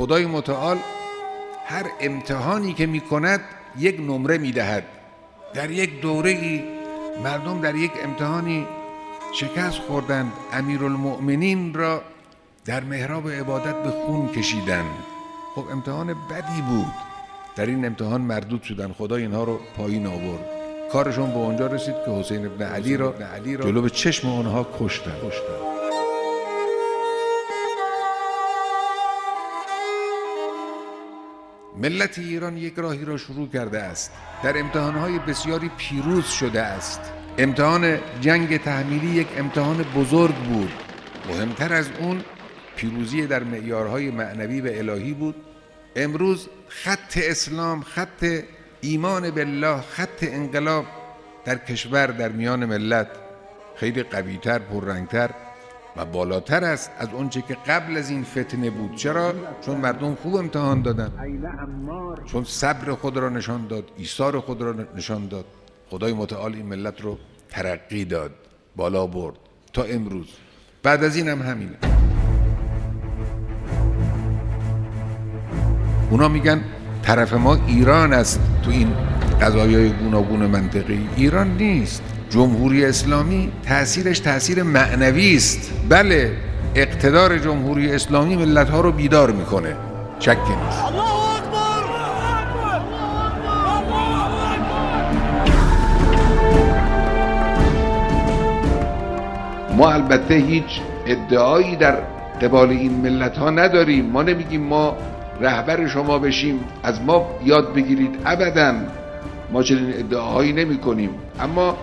خدای متعال هر امتحانی که می کند یک نمره می دهد در یک دوره ای مردم در یک امتحانی شکست خوردند. امیرالمؤمنین را در محراب عبادت به خون کشیدند. خب امتحان بدی بود. در این امتحان مردود شدن خدا اینها رو پایین آورد. کارشون به اونجا رسید که حسین ابن علی را جلو به چشم آنها کشتن ملت ایران یک راهی را شروع کرده است. در امتحانهای بسیاری پیروز شده است. امتحان جنگ تحمیلی یک امتحان بزرگ بود. مهمتر از اون پیروزی در معیارهای معنوی و الهی بود. امروز خط اسلام خط ایمان بالله خط انقلاب در کشور در میان ملت خیلی قویتر پررنگتر و بالاتر است از اونچه که قبل از این فتنه بود. چرا؟ چون مردم خوب امتحان دادن. چون صبر خود را نشان داد ایثار خود را نشان داد. خدای متعال این ملت رو ترقی داد بالا برد. تا امروز. بعد از این هم همینه. اونا میگن طرف ما ایران است تو این قضایای گوناگون منطقی ایران نیست. جمهوری اسلامی تاثیرش تاثیر معنوی است. بله اقتدار جمهوری اسلامی ملت ها رو بیدار می‌کنه. شکی نیست ما البته هیچ ادعایی در قبال این ملت ها نداریم. ما نمیگیم ما رهبر شما بشیم. از ما یاد بگیرید. ابدا ما چنین ادعاهایی نمی کنیم اما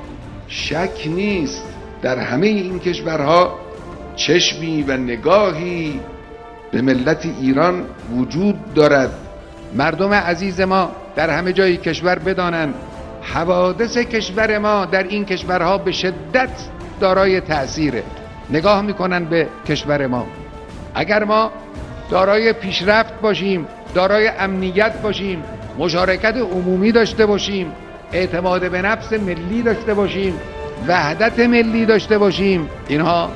شک نیست در همه این کشورها چشمی و نگاهی به ملت ایران وجود دارد. مردم عزیز ما در همه جای کشور بدانند حوادث کشور ما در این کشورها به شدت دارای تأثیره. نگاه می‌کنن به کشور ما. اگر ما دارای پیشرفت باشیم دارای امنیت باشیم مشارکت عمومی داشته باشیم اعتماد به نفس ملی داشته باشیم وحدت ملی داشته باشیم اینها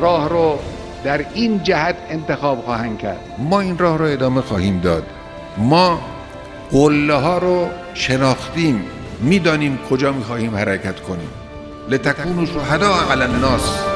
راه رو در این جهت انتخاب خواهند کرد. ما این راه رو ادامه خواهیم داد. ما قله ها رو شناختیم می‌دانیم کجا می‌خواهیم حرکت کنیم. لتکونو شهدا علی الناس.